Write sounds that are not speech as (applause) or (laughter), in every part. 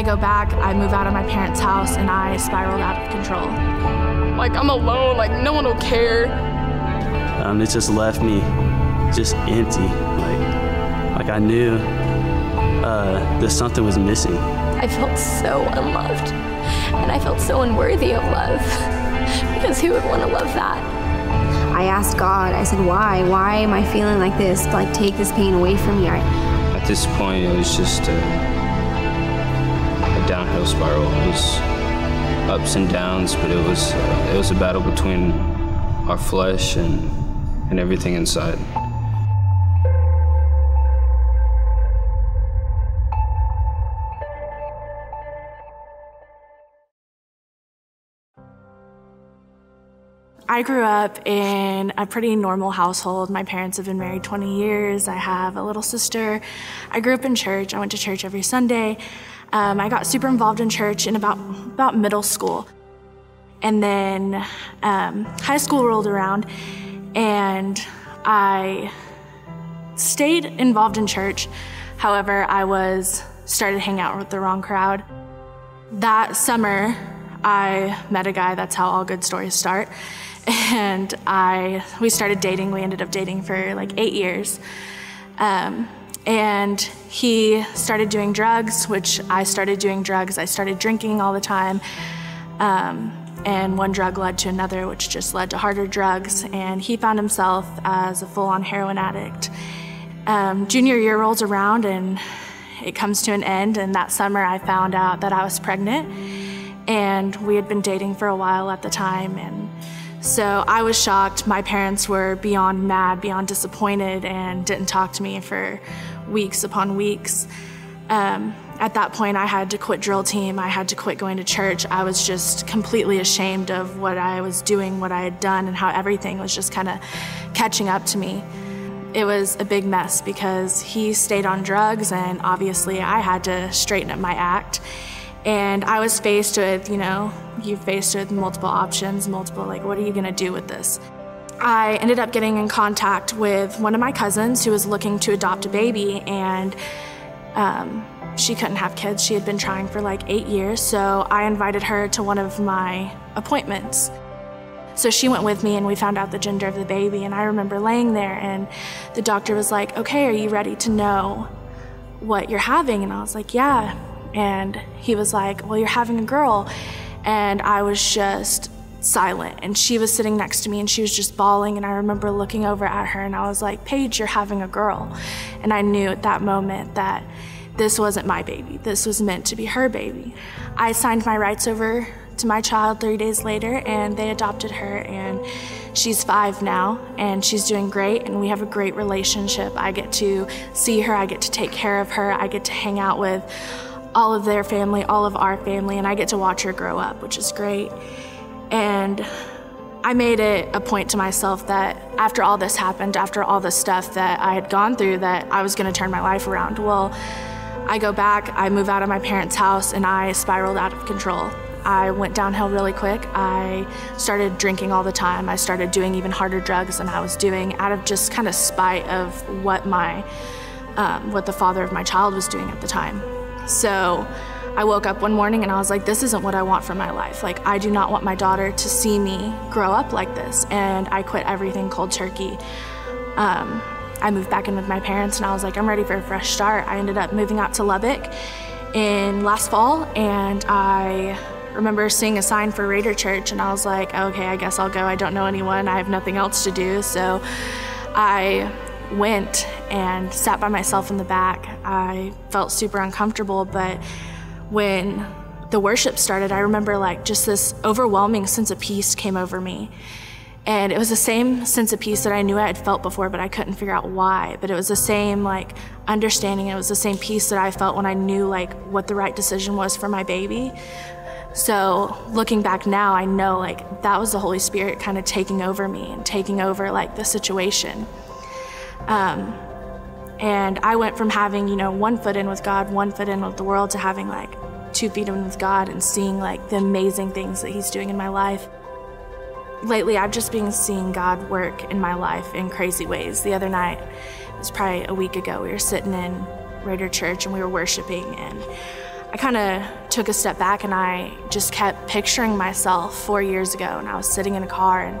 I go back, I move out of my parents' house, and I spiraled out of control. Like, I'm alone, like, no one will care. Um, it just left me just empty. Like, like I knew uh, that something was missing. I felt so unloved, and I felt so unworthy of love. because who would want to love that? I asked God, I said, why? Why am I feeling like this? Like, take this pain away from me. I, At this point, it was just a, a downhill spiral. It was ups and downs, but it was it was a battle between our flesh and and everything inside. I grew up in a pretty normal household. My parents have been married 20 years. I have a little sister. I grew up in church. I went to church every Sunday. Um, I got super involved in church in about about middle school, and then um, high school rolled around, and I stayed involved in church. However, I was started hanging out with the wrong crowd. That summer, I met a guy. That's how all good stories start. (laughs) And I we started dating. We ended up dating for like eight years. Um, and he started doing drugs, which I started doing drugs. I started drinking all the time. Um, and one drug led to another, which just led to harder drugs. And he found himself as a full on heroin addict. Um, junior year rolls around and it comes to an end. And that summer, I found out that I was pregnant. And we had been dating for a while at the time. And so I was shocked. My parents were beyond mad, beyond disappointed, and didn't talk to me for weeks upon weeks. Um, at that point, I had to quit drill team. I had to quit going to church. I was just completely ashamed of what I was doing, what I had done, and how everything was just kind of catching up to me. It was a big mess because he stayed on drugs, and obviously, I had to straighten up my act. And I was faced with, you know, you faced with multiple options, multiple, like, what are you gonna do with this? I ended up getting in contact with one of my cousins who was looking to adopt a baby, and um, she couldn't have kids. She had been trying for like eight years, so I invited her to one of my appointments. So she went with me, and we found out the gender of the baby. And I remember laying there, and the doctor was like, Okay, are you ready to know what you're having? And I was like, Yeah. And he was like, Well, you're having a girl. And I was just silent. And she was sitting next to me and she was just bawling. And I remember looking over at her and I was like, Paige, you're having a girl. And I knew at that moment that this wasn't my baby. This was meant to be her baby. I signed my rights over to my child three days later and they adopted her. And she's five now and she's doing great. And we have a great relationship. I get to see her, I get to take care of her, I get to hang out with all of their family, all of our family, and I get to watch her grow up, which is great. And I made it a point to myself that after all this happened, after all the stuff that I had gone through, that I was going to turn my life around. Well, I go back, I move out of my parents' house, and I spiraled out of control. I went downhill really quick. I started drinking all the time. I started doing even harder drugs than I was doing out of just kind of spite of what my, um, what the father of my child was doing at the time. So I woke up one morning and I was like, this isn't what I want for my life. Like, I do not want my daughter to see me grow up like this. And I quit everything cold turkey. Um, I moved back in with my parents and I was like, I'm ready for a fresh start. I ended up moving out to Lubbock in last fall and I remember seeing a sign for Raider Church and I was like, okay, I guess I'll go. I don't know anyone. I have nothing else to do. So I went and sat by myself in the back. I felt super uncomfortable, but when the worship started, I remember like just this overwhelming sense of peace came over me. And it was the same sense of peace that I knew I had felt before, but I couldn't figure out why. But it was the same like understanding. It was the same peace that I felt when I knew like what the right decision was for my baby. So looking back now, I know like that was the Holy Spirit kind of taking over me and taking over like the situation. Um, and I went from having, you know, one foot in with God, one foot in with the world to having like two feet in with God and seeing like the amazing things that He's doing in my life. Lately, I've just been seeing God work in my life in crazy ways. The other night, it was probably a week ago, we were sitting in Raider Church and we were worshiping, and I kind of took a step back and I just kept picturing myself four years ago. And I was sitting in a car and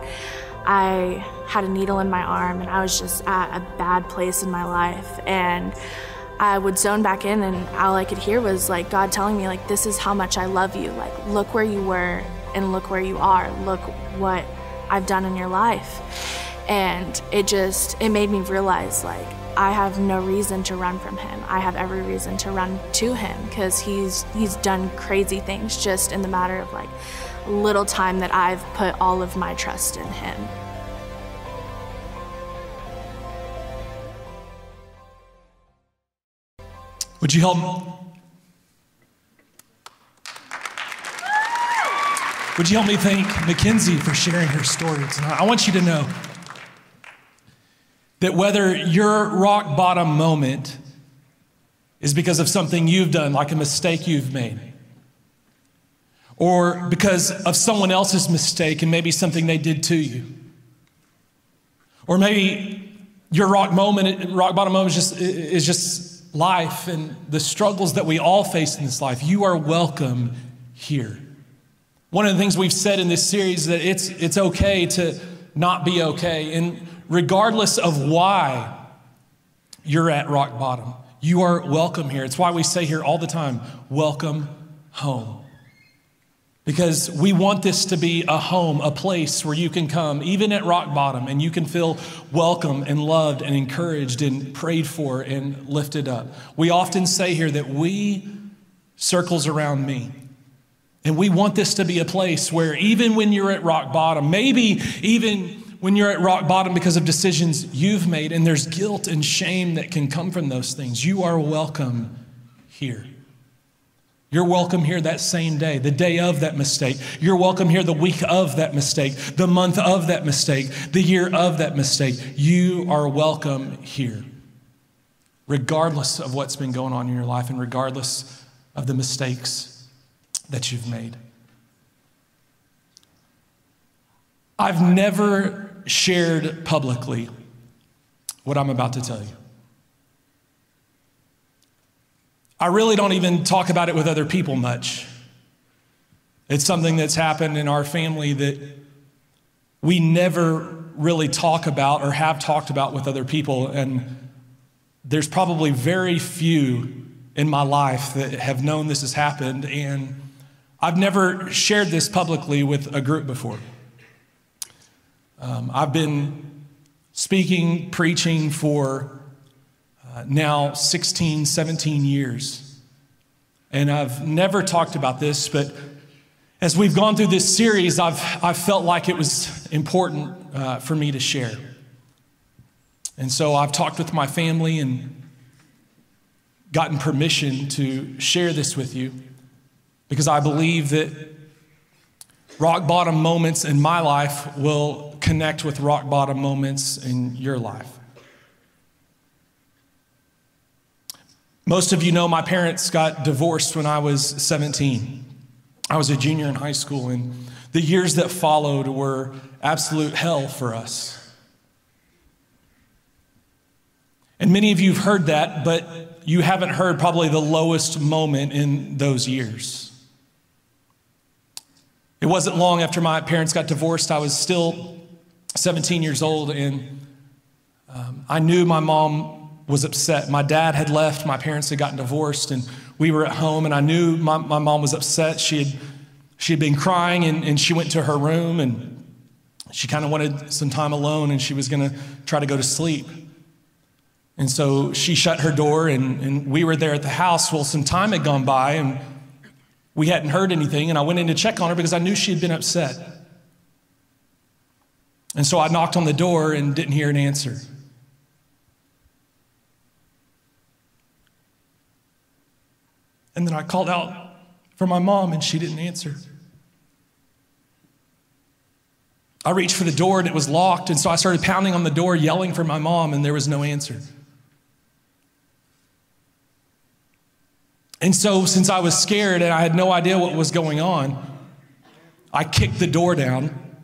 I had a needle in my arm and I was just at a bad place in my life. And I would zone back in and all I could hear was like God telling me like this is how much I love you. Like look where you were and look where you are. Look what I've done in your life. And it just it made me realize like I have no reason to run from him. I have every reason to run to him because he's he's done crazy things just in the matter of like little time that I've put all of my trust in him. Would you help? Would you help me thank Mackenzie for sharing her story tonight? I want you to know that whether your rock bottom moment is because of something you've done, like a mistake you've made, or because of someone else's mistake and maybe something they did to you, or maybe your rock moment, rock bottom moment is just, is just life and the struggles that we all face in this life. You are welcome here. One of the things we've said in this series that it's, it's okay to not be okay. And regardless of why you're at rock bottom, you are welcome here. It's why we say here all the time, welcome home. Because we want this to be a home, a place where you can come, even at rock bottom, and you can feel welcome and loved and encouraged and prayed for and lifted up. We often say here that we circles around me. And we want this to be a place where even when you're at rock bottom, maybe even when you're at rock bottom because of decisions you've made, and there's guilt and shame that can come from those things, you are welcome here. You're welcome here that same day, the day of that mistake. You're welcome here the week of that mistake, the month of that mistake, the year of that mistake. You are welcome here, regardless of what's been going on in your life and regardless of the mistakes that you've made. I've never shared publicly what I'm about to tell you. I really don't even talk about it with other people much. It's something that's happened in our family that we never really talk about or have talked about with other people. And there's probably very few in my life that have known this has happened. And I've never shared this publicly with a group before. Um, I've been speaking, preaching for uh, now 16, 17 years. And I've never talked about this, but as we've gone through this series, I've, I've felt like it was important uh, for me to share. And so I've talked with my family and gotten permission to share this with you because I believe that rock bottom moments in my life will connect with rock bottom moments in your life. Most of you know my parents got divorced when I was 17. I was a junior in high school, and the years that followed were absolute hell for us. And many of you have heard that, but you haven't heard probably the lowest moment in those years. It wasn't long after my parents got divorced, I was still 17 years old, and um, I knew my mom was upset. My dad had left, my parents had gotten divorced, and we were at home, and I knew my, my mom was upset. She had, she had been crying, and, and she went to her room, and she kind of wanted some time alone, and she was going to try to go to sleep. And so she shut her door, and, and we were there at the house. Well, some time had gone by, and we hadn't heard anything, and I went in to check on her because I knew she had been upset. And so I knocked on the door and didn't hear an answer. And then I called out for my mom, and she didn't answer. I reached for the door and it was locked, and so I started pounding on the door, yelling for my mom, and there was no answer. And so, since I was scared and I had no idea what was going on, I kicked the door down.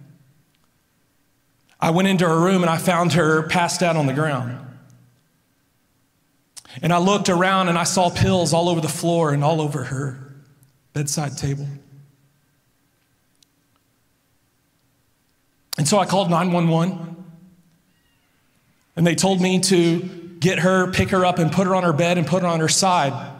I went into her room and I found her passed out on the ground. And I looked around and I saw pills all over the floor and all over her bedside table. And so I called 911. And they told me to get her, pick her up, and put her on her bed and put her on her side.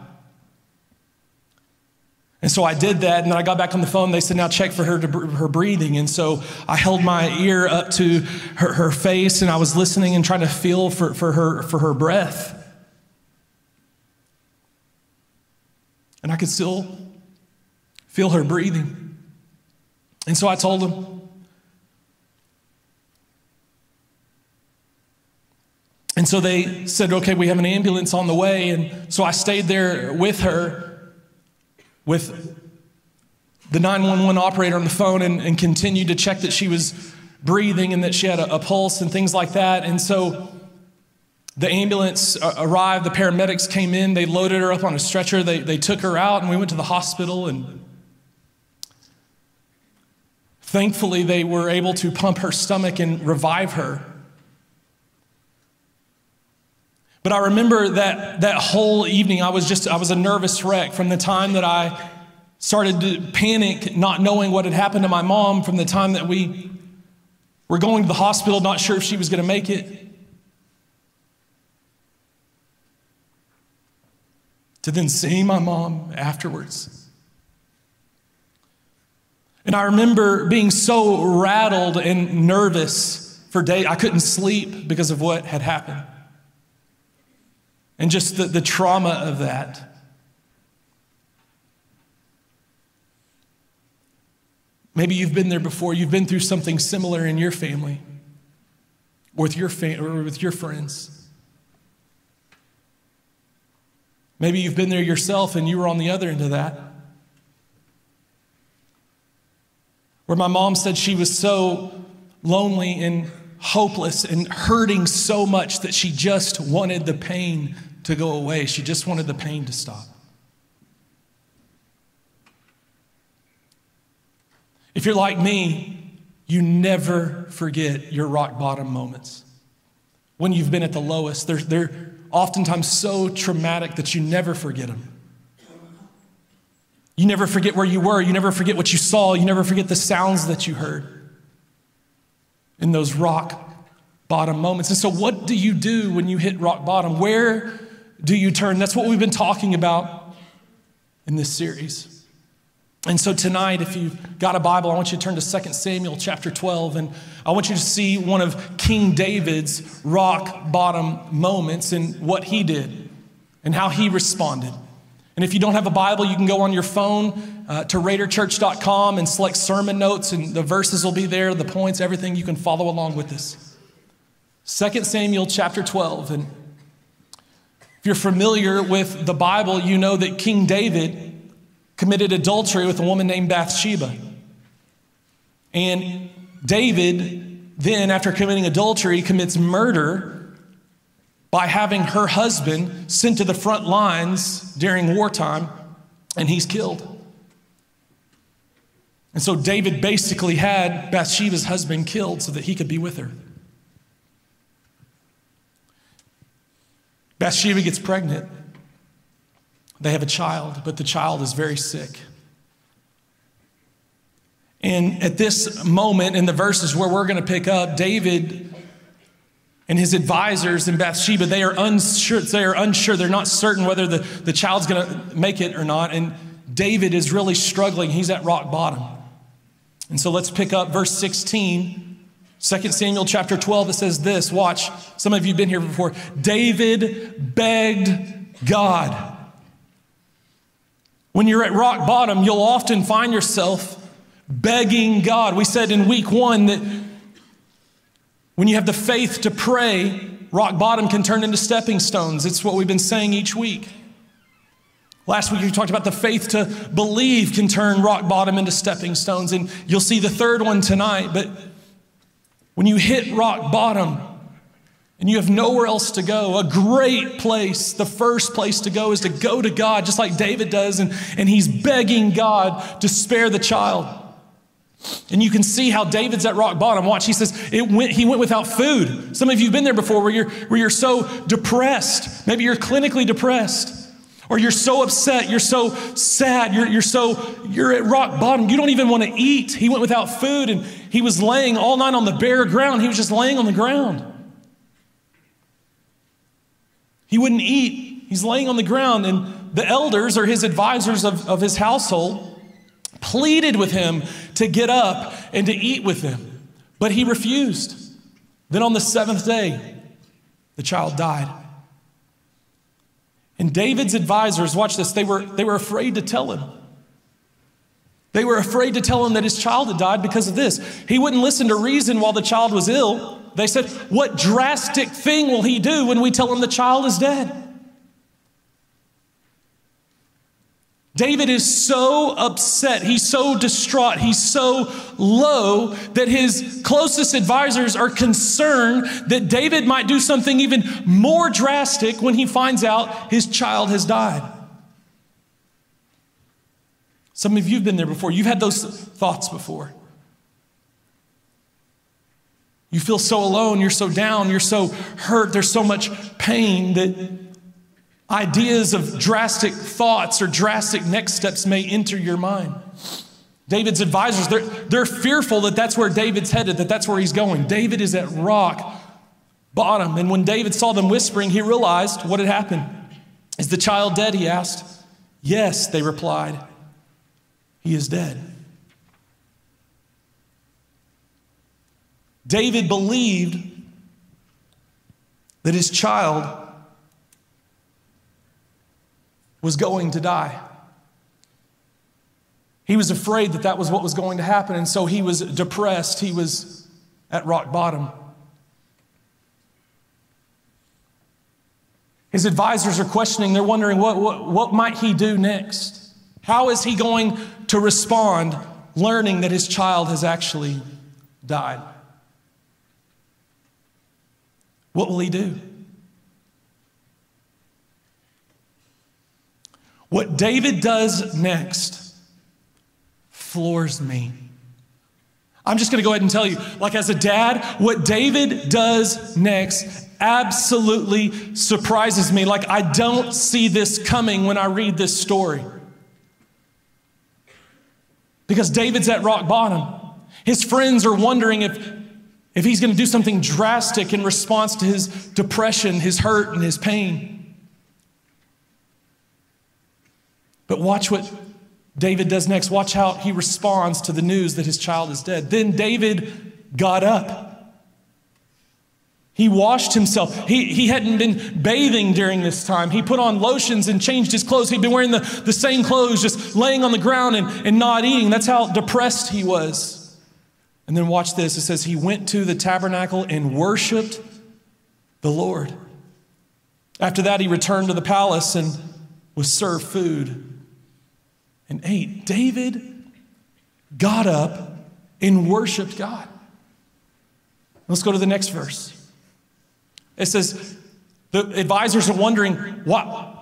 And so I did that, and then I got back on the phone. They said, now check for her, her breathing. And so I held my ear up to her, her face, and I was listening and trying to feel for, for, her, for her breath. And I could still feel her breathing. And so I told them, And so they said, okay, we have an ambulance on the way. And so I stayed there with her, with the 911 operator on the phone, and, and continued to check that she was breathing and that she had a, a pulse and things like that. And so the ambulance uh, arrived, the paramedics came in, they loaded her up on a stretcher, they, they took her out, and we went to the hospital. And thankfully, they were able to pump her stomach and revive her. But I remember that, that whole evening, I was just, I was a nervous wreck from the time that I started to panic, not knowing what had happened to my mom, from the time that we were going to the hospital, not sure if she was going to make it, to then seeing my mom afterwards. And I remember being so rattled and nervous for days. I couldn't sleep because of what had happened and just the, the trauma of that. Maybe you've been there before. You've been through something similar in your family with your, or with your friends. Maybe you've been there yourself and you were on the other end of that. Where my mom said she was so lonely and hopeless and hurting so much that she just wanted the pain to go away. She just wanted the pain to stop. If you're like me, you never forget your rock bottom moments. When you've been at the lowest, they're, they're oftentimes so traumatic that you never forget them. You never forget where you were. You never forget what you saw. You never forget the sounds that you heard in those rock bottom moments. And so, what do you do when you hit rock bottom? Where do you turn? That's what we've been talking about in this series. And so tonight, if you've got a Bible, I want you to turn to 2 Samuel chapter 12, and I want you to see one of King David's rock bottom moments and what he did and how he responded. And if you don't have a Bible, you can go on your phone uh, to raiderchurch.com and select sermon notes, and the verses will be there, the points, everything. You can follow along with this. 2 Samuel chapter 12, and if you're familiar with the Bible, you know that King David committed adultery with a woman named Bathsheba. And David, then, after committing adultery, commits murder by having her husband sent to the front lines during wartime, and he's killed. And so David basically had Bathsheba's husband killed so that he could be with her. Bathsheba gets pregnant. They have a child, but the child is very sick. And at this moment in the verses where we're going to pick up, David and his advisors in Bathsheba, they are unsure, they are unsure, they're not certain whether the, the child's going to make it or not. And David is really struggling. He's at rock bottom. And so let's pick up verse 16 2 Samuel chapter 12, it says this. Watch, some of you have been here before. David begged God. When you're at rock bottom, you'll often find yourself begging God. We said in week one that when you have the faith to pray, rock bottom can turn into stepping stones. It's what we've been saying each week. Last week we talked about the faith to believe can turn rock bottom into stepping stones, and you'll see the third one tonight. But when you hit rock bottom and you have nowhere else to go, a great place, the first place to go is to go to God, just like David does, and, and he's begging God to spare the child. And you can see how David's at rock bottom. Watch, he says it went, he went without food. Some of you have been there before where you're, where you're so depressed. Maybe you're clinically depressed. Or you're so upset, you're so sad, you're, you're so, you're at rock bottom. You don't even want to eat. He went without food and he was laying all night on the bare ground. He was just laying on the ground. He wouldn't eat. He's laying on the ground, and the elders or his advisors of, of his household pleaded with him to get up and to eat with them, but he refused. Then on the seventh day, the child died. And David's advisors, watch this, they were, they were afraid to tell him. They were afraid to tell him that his child had died because of this. He wouldn't listen to reason while the child was ill. They said, What drastic thing will he do when we tell him the child is dead? David is so upset. He's so distraught. He's so low that his closest advisors are concerned that David might do something even more drastic when he finds out his child has died. Some of you have been there before. You've had those thoughts before. You feel so alone. You're so down. You're so hurt. There's so much pain that Ideas of drastic thoughts or drastic next steps may enter your mind. David's advisors, they're, they're fearful that that's where David's headed, that that's where he's going. David is at rock bottom. And when David saw them whispering, he realized what had happened. Is the child dead? He asked. Yes, they replied. He is dead. David believed that his child was going to die. He was afraid that that was what was going to happen, and so he was depressed. He was at rock bottom. His advisors are questioning, they're wondering what, what, what might he do next? How is he going to respond, learning that his child has actually died? What will he do? What David does next floors me. I'm just going to go ahead and tell you, like as a dad, what David does next absolutely surprises me. Like I don't see this coming when I read this story. Because David's at rock bottom. His friends are wondering if, if he's going to do something drastic in response to his depression, his hurt, and his pain. But watch what David does next. Watch how he responds to the news that his child is dead. Then David got up. He washed himself. He, he hadn't been bathing during this time. He put on lotions and changed his clothes. He'd been wearing the, the same clothes, just laying on the ground and, and not eating. That's how depressed he was. And then watch this it says, He went to the tabernacle and worshiped the Lord. After that, he returned to the palace and was served food and ate. David got up and worshiped God. Let's go to the next verse. It says, the advisors are wondering, why,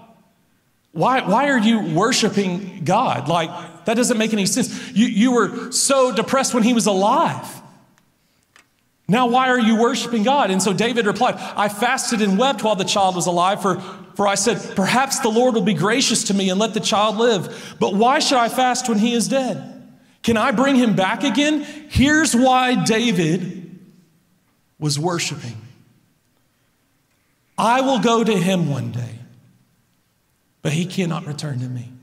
why, why are you worshiping God? Like, that doesn't make any sense. You, you were so depressed when he was alive. Now, why are you worshiping God? And so David replied, I fasted and wept while the child was alive, for, for I said, Perhaps the Lord will be gracious to me and let the child live. But why should I fast when he is dead? Can I bring him back again? Here's why David was worshiping I will go to him one day, but he cannot return to me.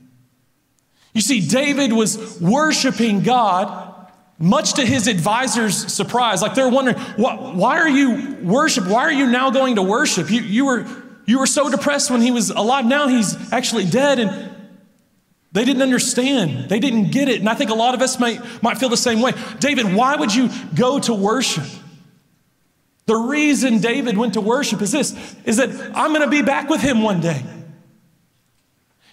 You see, David was worshiping God much to his advisor's surprise. Like they're wondering, why are you worship? Why are you now going to worship? You, you, were, you were so depressed when he was alive. Now he's actually dead. And they didn't understand. They didn't get it. And I think a lot of us might, might feel the same way. David, why would you go to worship? The reason David went to worship is this is that I'm going to be back with him one day.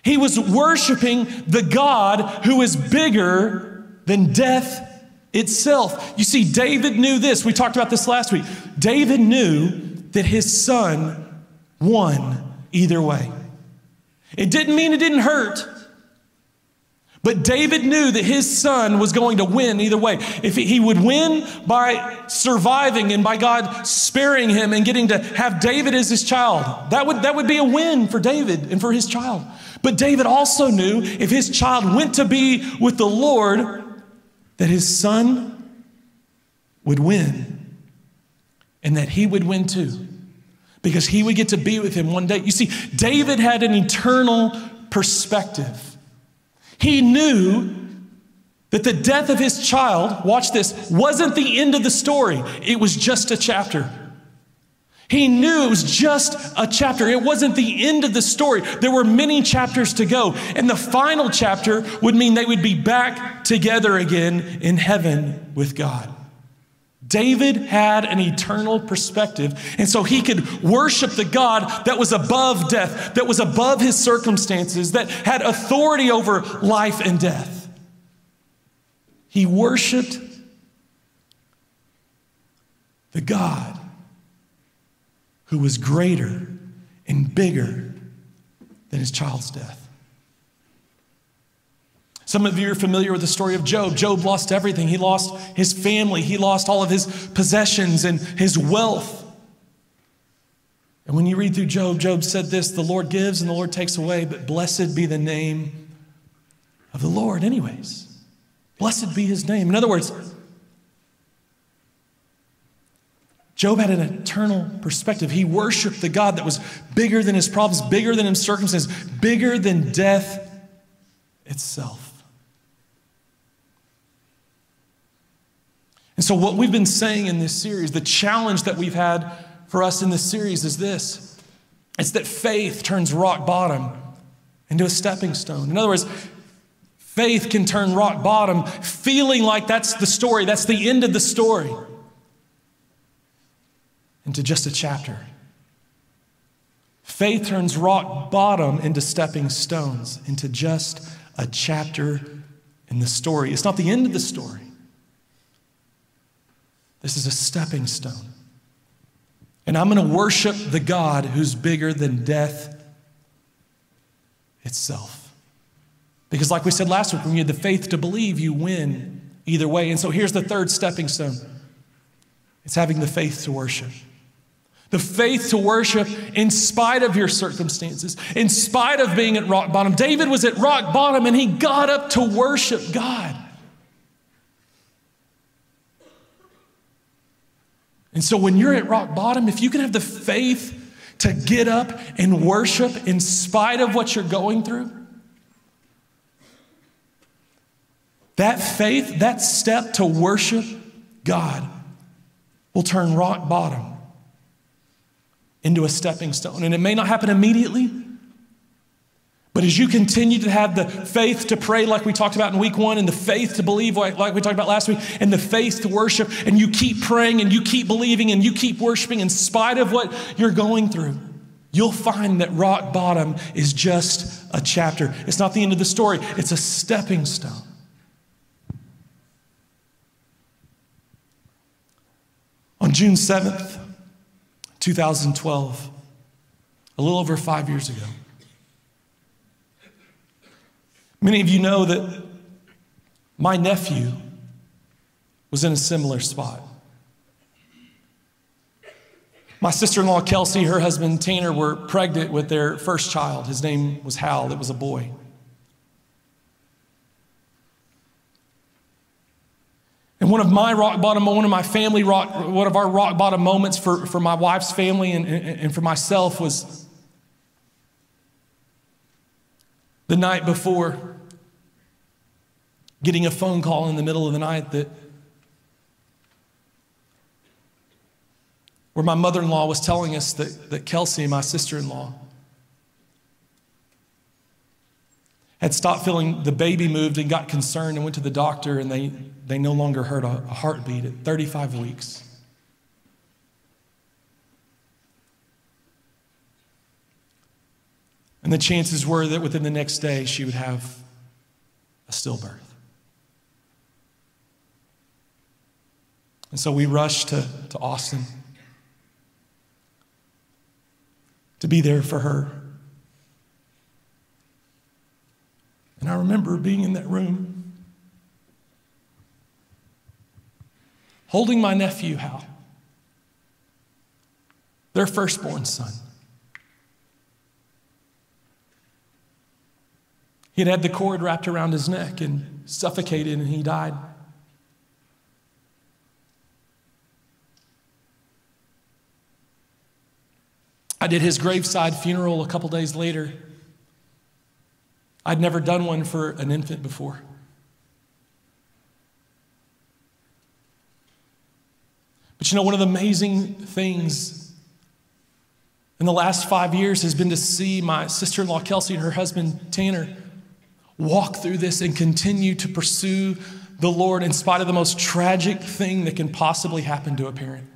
He was worshiping the God who is bigger than death itself. You see, David knew this. We talked about this last week. David knew that his son won either way. It didn't mean it didn't hurt, But David knew that his son was going to win either way. If he would win by surviving and by God sparing him and getting to have David as his child, that would, that would be a win for David and for his child. But David also knew if his child went to be with the Lord, that his son would win and that he would win too because he would get to be with him one day. You see, David had an eternal perspective. He knew that the death of his child, watch this, wasn't the end of the story, it was just a chapter. He knew it was just a chapter. It wasn't the end of the story. There were many chapters to go. And the final chapter would mean they would be back together again in heaven with God. David had an eternal perspective, and so he could worship the God that was above death, that was above his circumstances, that had authority over life and death. He worshiped the God who was greater and bigger than his child's death. Some of you are familiar with the story of Job. Job lost everything. He lost his family, he lost all of his possessions and his wealth. And when you read through Job, Job said this The Lord gives and the Lord takes away, but blessed be the name of the Lord, anyways. Blessed be his name. In other words, Job had an eternal perspective. He worshiped the God that was bigger than his problems, bigger than his circumstances, bigger than death itself. And so, what we've been saying in this series, the challenge that we've had for us in this series is this it's that faith turns rock bottom into a stepping stone. In other words, faith can turn rock bottom, feeling like that's the story, that's the end of the story, into just a chapter. Faith turns rock bottom into stepping stones, into just a chapter in the story. It's not the end of the story. This is a stepping stone. And I'm going to worship the God who's bigger than death itself. Because, like we said last week, when you have the faith to believe, you win either way. And so here's the third stepping stone it's having the faith to worship. The faith to worship in spite of your circumstances, in spite of being at rock bottom. David was at rock bottom and he got up to worship God. And so when you're at rock bottom, if you can have the faith to get up and worship in spite of what you're going through, that faith, that step to worship God will turn rock bottom into a stepping stone. And it may not happen immediately, but as you continue to have the faith to pray, like we talked about in week one, and the faith to believe, like, we talked about last week, and the faith to worship, and you keep praying and you keep believing and you keep worshiping in spite of what you're going through, you'll find that rock bottom is just a chapter. It's not the end of the story, it's a stepping stone. On June 7th, 2012, a little over five years ago, Many of you know that my nephew was in a similar spot. My sister in law, Kelsey, her husband, Tanner, were pregnant with their first child. His name was Hal, it was a boy. And one of my rock bottom, one of my family rock, one of our rock bottom moments for, for my wife's family and, and for myself was the night before getting a phone call in the middle of the night that where my mother-in-law was telling us that, that Kelsey, my sister-in-law, had stopped feeling the baby moved and got concerned and went to the doctor and they, they no longer heard a, a heartbeat at 35 weeks. And the chances were that within the next day she would have a stillbirth. And so we rushed to, to Austin to be there for her. And I remember being in that room, holding my nephew, Hal, their firstborn son. He had had the cord wrapped around his neck and suffocated, and he died. I did his graveside funeral a couple days later. I'd never done one for an infant before. But you know, one of the amazing things in the last five years has been to see my sister in law, Kelsey, and her husband, Tanner, walk through this and continue to pursue the Lord in spite of the most tragic thing that can possibly happen to a parent.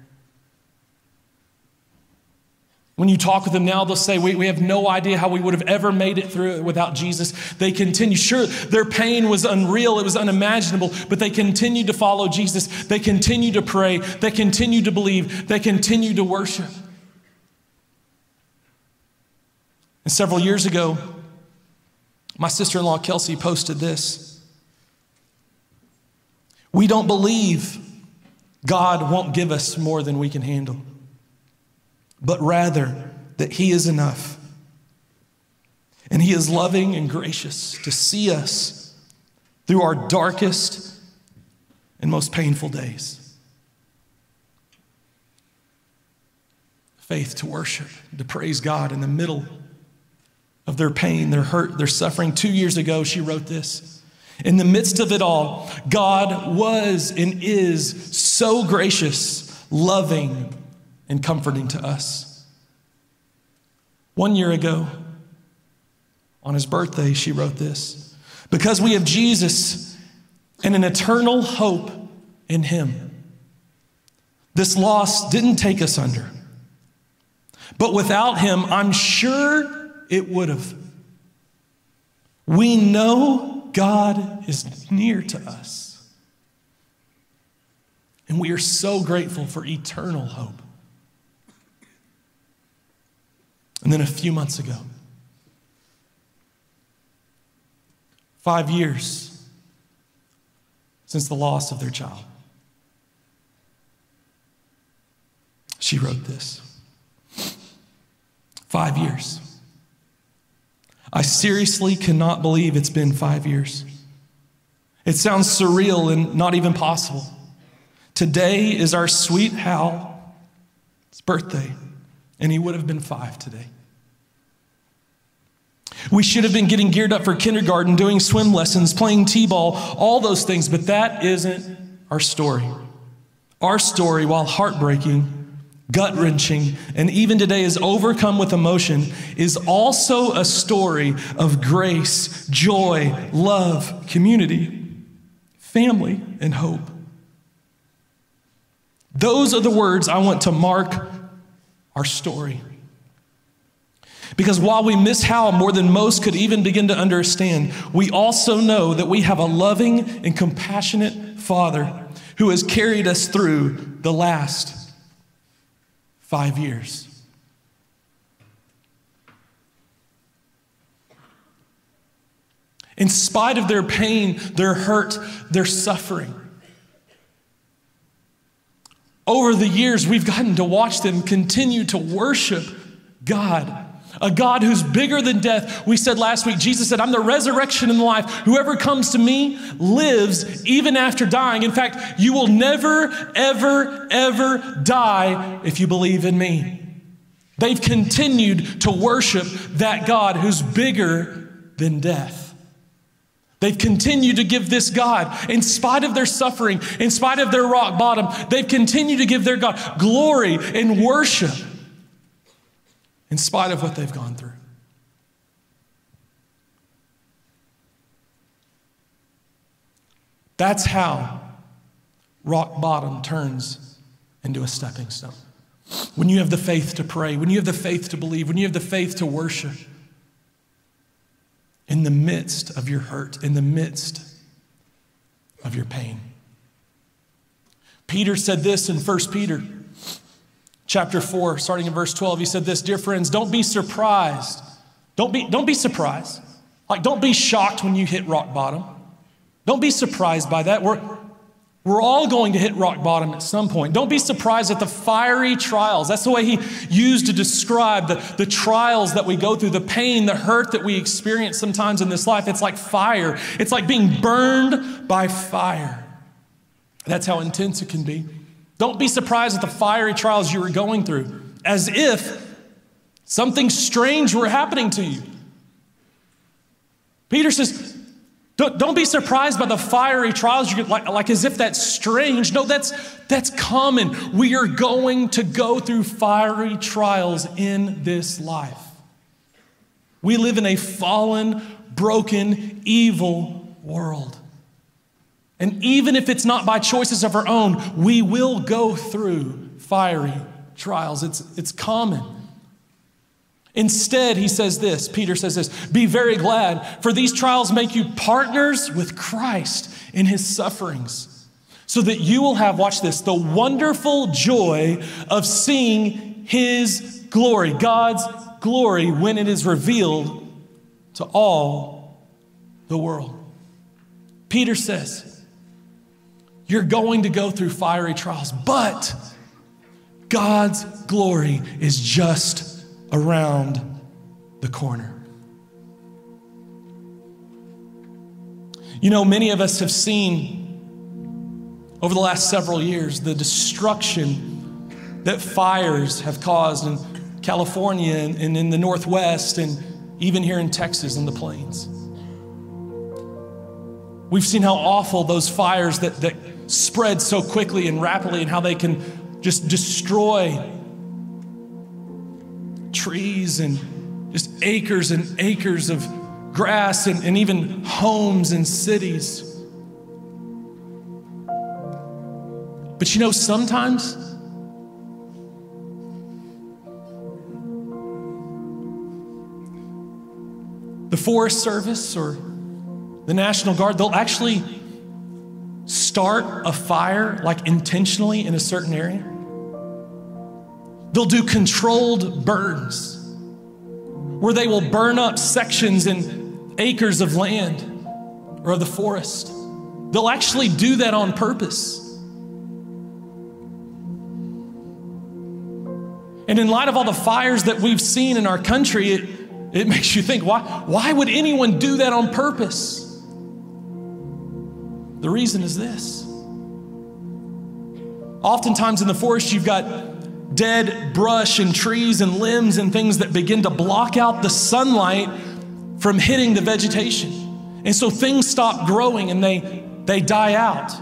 When you talk with them now, they'll say, we, we have no idea how we would have ever made it through it without Jesus. They continue. Sure, their pain was unreal, it was unimaginable, but they continued to follow Jesus. They continued to pray. They continued to believe. They continued to worship. And several years ago, my sister in law, Kelsey, posted this. We don't believe God won't give us more than we can handle but rather that He is enough. And He is loving and gracious to see us through our darkest and most painful days. Faith to worship, to praise God in the middle of their pain, their hurt, their suffering. Two years ago, she wrote this. In the midst of it all, God was and is so gracious, loving, and comforting to us. One year ago, on his birthday, she wrote this Because we have Jesus and an eternal hope in him. This loss didn't take us under. But without him, I'm sure it would have. We know God is near to us. And we are so grateful for eternal hope. And then a few months ago, five years since the loss of their child, she wrote this. Five years. I seriously cannot believe it's been five years. It sounds surreal and not even possible. Today is our sweet Hal's birthday, and he would have been five today. We should have been getting geared up for kindergarten, doing swim lessons, playing t ball, all those things, but that isn't our story. Our story, while heartbreaking, gut wrenching, and even today is overcome with emotion, is also a story of grace, joy, love, community, family, and hope. Those are the words I want to mark our story. Because while we miss Hal more than most could even begin to understand, we also know that we have a loving and compassionate Father who has carried us through the last five years. In spite of their pain, their hurt, their suffering, over the years, we've gotten to watch them continue to worship God a God who's bigger than death. We said last week, Jesus said, I'm the resurrection and the life. Whoever comes to me lives even after dying. In fact, you will never, ever, ever die if you believe in me. They've continued to worship that God who's bigger than death. They've continued to give this God, in spite of their suffering, in spite of their rock bottom, they've continued to give their God glory and worship in spite of what they've gone through. That's how rock bottom turns into a stepping stone. When you have the faith to pray, when you have the faith to believe, when you have the faith to worship, in the midst of your hurt, in the midst of your pain. Peter said this in 1 Peter chapter 4, starting in verse 12, he said this Dear friends, don't be surprised. Don't be, don't be surprised. Like, don't be shocked when you hit rock bottom. Don't be surprised by that. We're, we're all going to hit rock bottom at some point. Don't be surprised at the fiery trials. That's the way he used to describe the, the trials that we go through, the pain, the hurt that we experience sometimes in this life. It's like fire, it's like being burned by fire. That's how intense it can be. Don't be surprised at the fiery trials you were going through, as if something strange were happening to you. Peter says, don't, don't be surprised by the fiery trials, you get, like, like as if that's strange. No, that's, that's common. We are going to go through fiery trials in this life. We live in a fallen, broken, evil world. And even if it's not by choices of our own, we will go through fiery trials. It's, it's common. Instead, he says this Peter says this Be very glad, for these trials make you partners with Christ in his sufferings, so that you will have, watch this, the wonderful joy of seeing his glory, God's glory, when it is revealed to all the world. Peter says, You're going to go through fiery trials, but God's glory is just around the corner. You know, many of us have seen over the last several years the destruction that fires have caused in California and, in the Northwest and even here in Texas in the plains. We've seen how awful those fires that, that spread so quickly and rapidly and how they can just destroy trees and just acres and acres of grass and, and even homes and cities. But you know, sometimes the Forest Service or the National Guard, they'll actually start a fire like intentionally in a certain area. They'll do controlled burns where they will burn up sections and acres of land or of the forest. They'll actually do that on purpose. And in light of all the fires that we've seen in our country, it, it (laughs) makes you think why, why would anyone do that on purpose? The reason is this. Oftentimes in the forest, you've got dead brush and trees and limbs and things that begin to block out the sunlight from hitting the vegetation. And so things stop growing and they, they die out.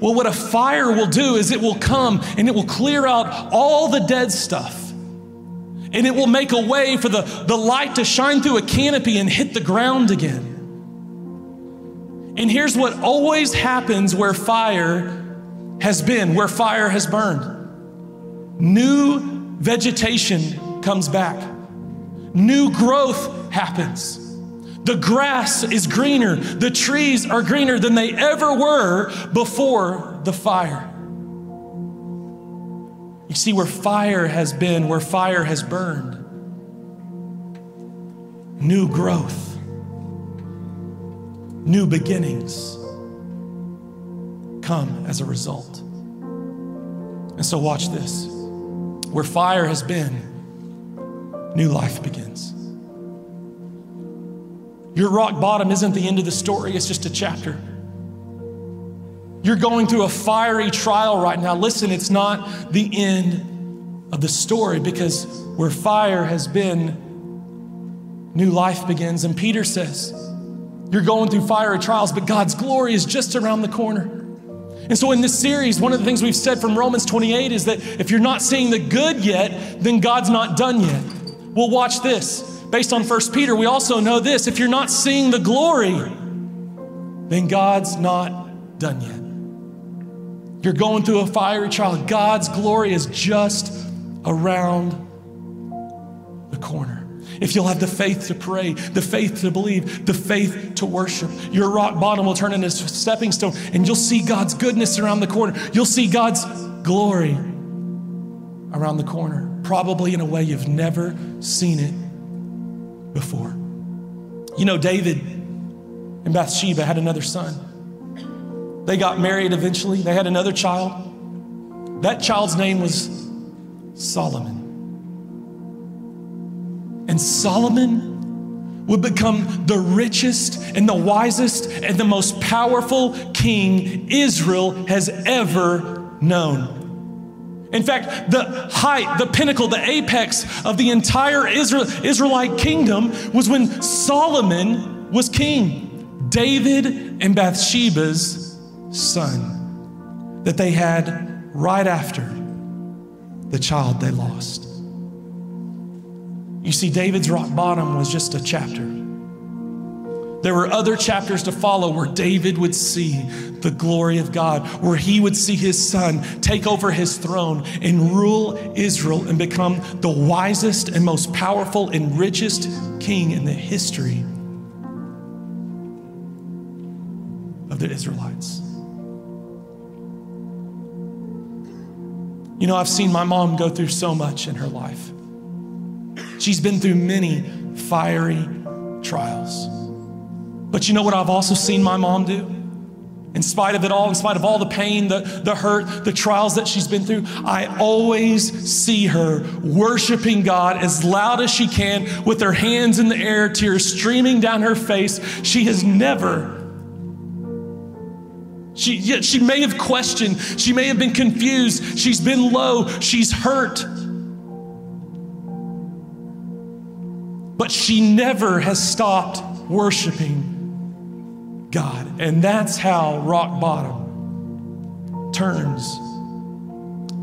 Well, what a fire will do is it will come and it will clear out all the dead stuff. And it will make a way for the, the light to shine through a canopy and hit the ground again. And here's what always happens where fire has been, where fire has burned. New vegetation comes back, new growth happens. The grass is greener, the trees are greener than they ever were before the fire. You see, where fire has been, where fire has burned, new growth, new beginnings come as a result. And so, watch this. Where fire has been, new life begins. Your rock bottom isn't the end of the story, it's just a chapter. You're going through a fiery trial right now. Listen, it's not the end of the story because where fire has been, new life begins. And Peter says, You're going through fiery trials, but God's glory is just around the corner. And so, in this series, one of the things we've said from Romans 28 is that if you're not seeing the good yet, then God's not done yet. Well, watch this. Based on 1 Peter, we also know this if you're not seeing the glory, then God's not done yet. You're going through a fiery trial. God's glory is just around the corner if you'll have the faith to pray, the faith to believe, the faith to worship, your rock bottom will turn into a stepping stone and you'll see God's goodness around the corner. You'll see God's glory around the corner, probably in a way you've never seen it before. You know, David and Bathsheba had another son. They got married eventually, they had another child. That child's name was Solomon. And Solomon would become the richest and the wisest and the most powerful king Israel has ever known. In fact, the height, the pinnacle, the apex of the entire Israel, Israelite kingdom was when Solomon was king, David and Bathsheba's son, that they had right after the child they lost. You see, David's rock bottom was just a chapter. There were other chapters to follow where David would see the glory of God, where he would see his son take over his throne and rule Israel and become the wisest and most powerful and richest king in the history of the Israelites. You know, I've seen my mom go through so much in her life. She's been through many fiery trials. But you know what I've also seen my mom do? In spite of it all, in spite of all the pain, the, the hurt, the trials that she's been through, I always see her worshiping God as loud as she can with her hands in the air, tears streaming down her face. She has never she, yeah, she may have questioned, she may have been confused, she's been low, she's hurt. But she never has stopped worshiping God. And that's how rock bottom turns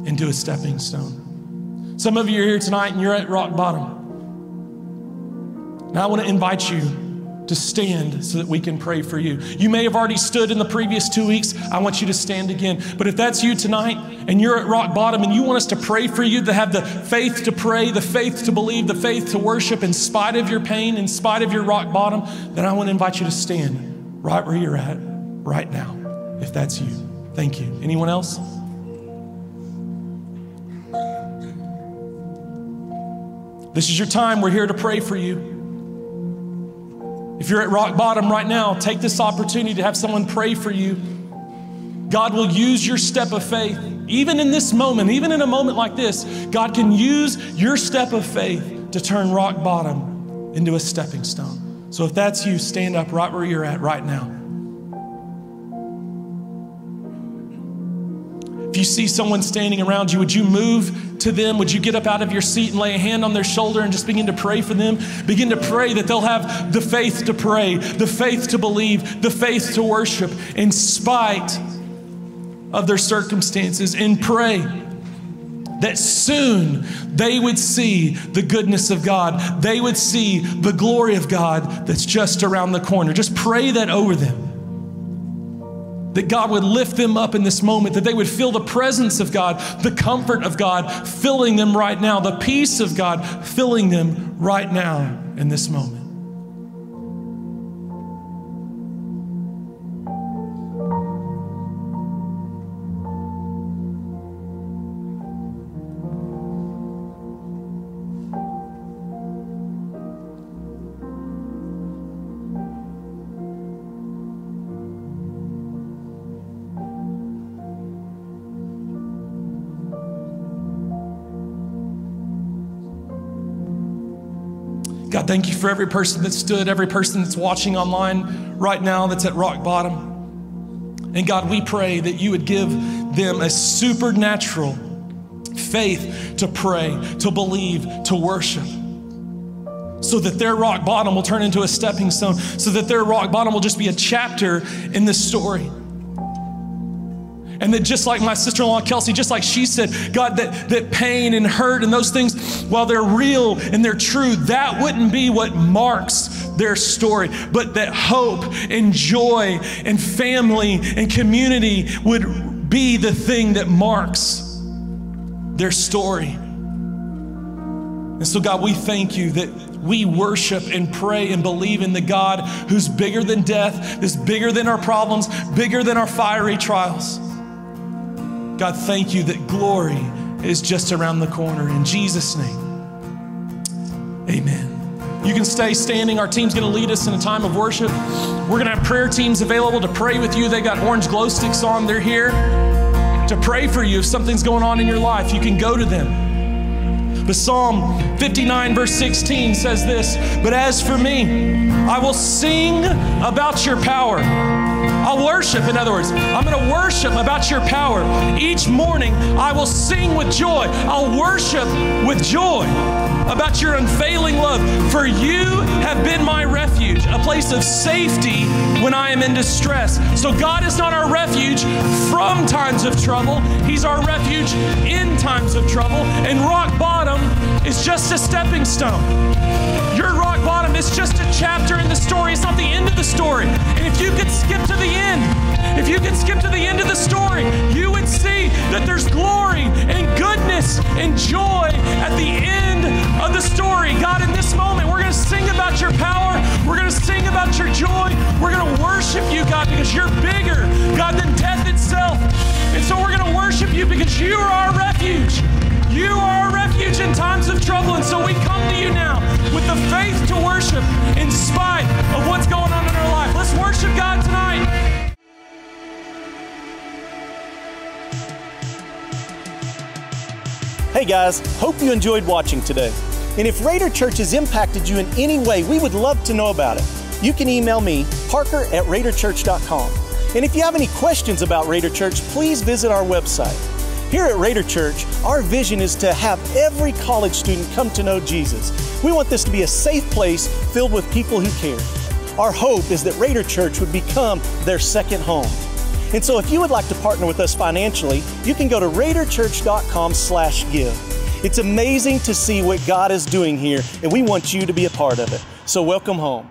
into a stepping stone. Some of you are here tonight and you're at rock bottom. Now I want to invite you to stand so that we can pray for you. You may have already stood in the previous two weeks. I want you to stand again. But if that's you tonight and you're at rock bottom and you want us to pray for you, to have the faith to pray, the faith to believe, the faith to worship in spite of your pain, in spite of your rock bottom, then I want to invite you to stand right where you're at right now, if that's you. Thank you. Anyone else? This is your time. We're here to pray for you. If you're at rock bottom right now, take this opportunity to have someone pray for you. God will use your step of faith. Even in this moment, even in a moment like this, God can use your step of faith to turn rock bottom into a stepping stone. So if that's you, stand up right where you're at right now. If you see someone standing around you, would you move to them? Would you get up out of your seat and lay a hand on their shoulder and just begin to pray for them? Begin to pray that they'll have the faith to pray, the faith to believe, the faith to worship in spite of their circumstances, and pray that soon they would see the goodness of God. They would see the glory of God that's just around the corner. Just pray that over them. That God would lift them up in this moment, that they would feel the presence of God, the comfort of God filling them right now, the peace of God filling them right now in this moment. Thank you for every person that stood, every person that's watching online right now that's at rock bottom. And God, we pray that you would give them a supernatural faith to pray, to believe, to worship. So that their rock bottom will turn into a stepping stone, so that their rock bottom will just be a chapter in this story. And that just like my sister in law, Kelsey, just like she said, God, that, that pain and hurt and those things, while they're real and they're true, that wouldn't be what marks their story, but that hope and joy and family and community would be the thing that marks their story. And so, God, we thank you that we worship and pray and believe in the God who's bigger than death, is bigger than our problems, bigger than our fiery trials. God, thank you that glory is just around the corner. In Jesus' name, amen. You can stay standing. Our team's going to lead us in a time of worship. We're going to have prayer teams available to pray with you. They got orange glow sticks on. They're here to pray for you if something's going on in your life. You can go to them. But Psalm 59, verse 16 says this But as for me, I will sing about your power. I'll worship, in other words, I'm going to worship about your power. Each morning, I will sing with joy. I'll worship with joy about your unfailing love. For you have been my refuge, a place of safety when I am in distress. So, God is not our refuge from times of trouble, He's our refuge in times of trouble. And rock bottom is just a stepping stone. Your rock bottom is just a chapter in the story, it's not the end of the story. And if you could skip to the end, if you could skip to the end of the story, you would see that there's glory and goodness and joy at the end of the story. God, in this moment, we're going to sing about your power. We're going to sing about your joy. We're going to worship you, God, because you're bigger, God, than death itself. And so we're going to worship you because you are our refuge. You are a refuge in times of trouble. And so we come to you now with the faith to worship in spite of what's going on in our life. Let's worship God tonight. Hey guys, hope you enjoyed watching today. And if Raider Church has impacted you in any way, we would love to know about it. You can email me, parker at raiderchurch.com. And if you have any questions about Raider Church, please visit our website. Here at Raider Church, our vision is to have every college student come to know Jesus. We want this to be a safe place filled with people who care. Our hope is that Raider Church would become their second home. And so if you would like to partner with us financially, you can go to raiderchurch.com slash give. It's amazing to see what God is doing here, and we want you to be a part of it. So welcome home.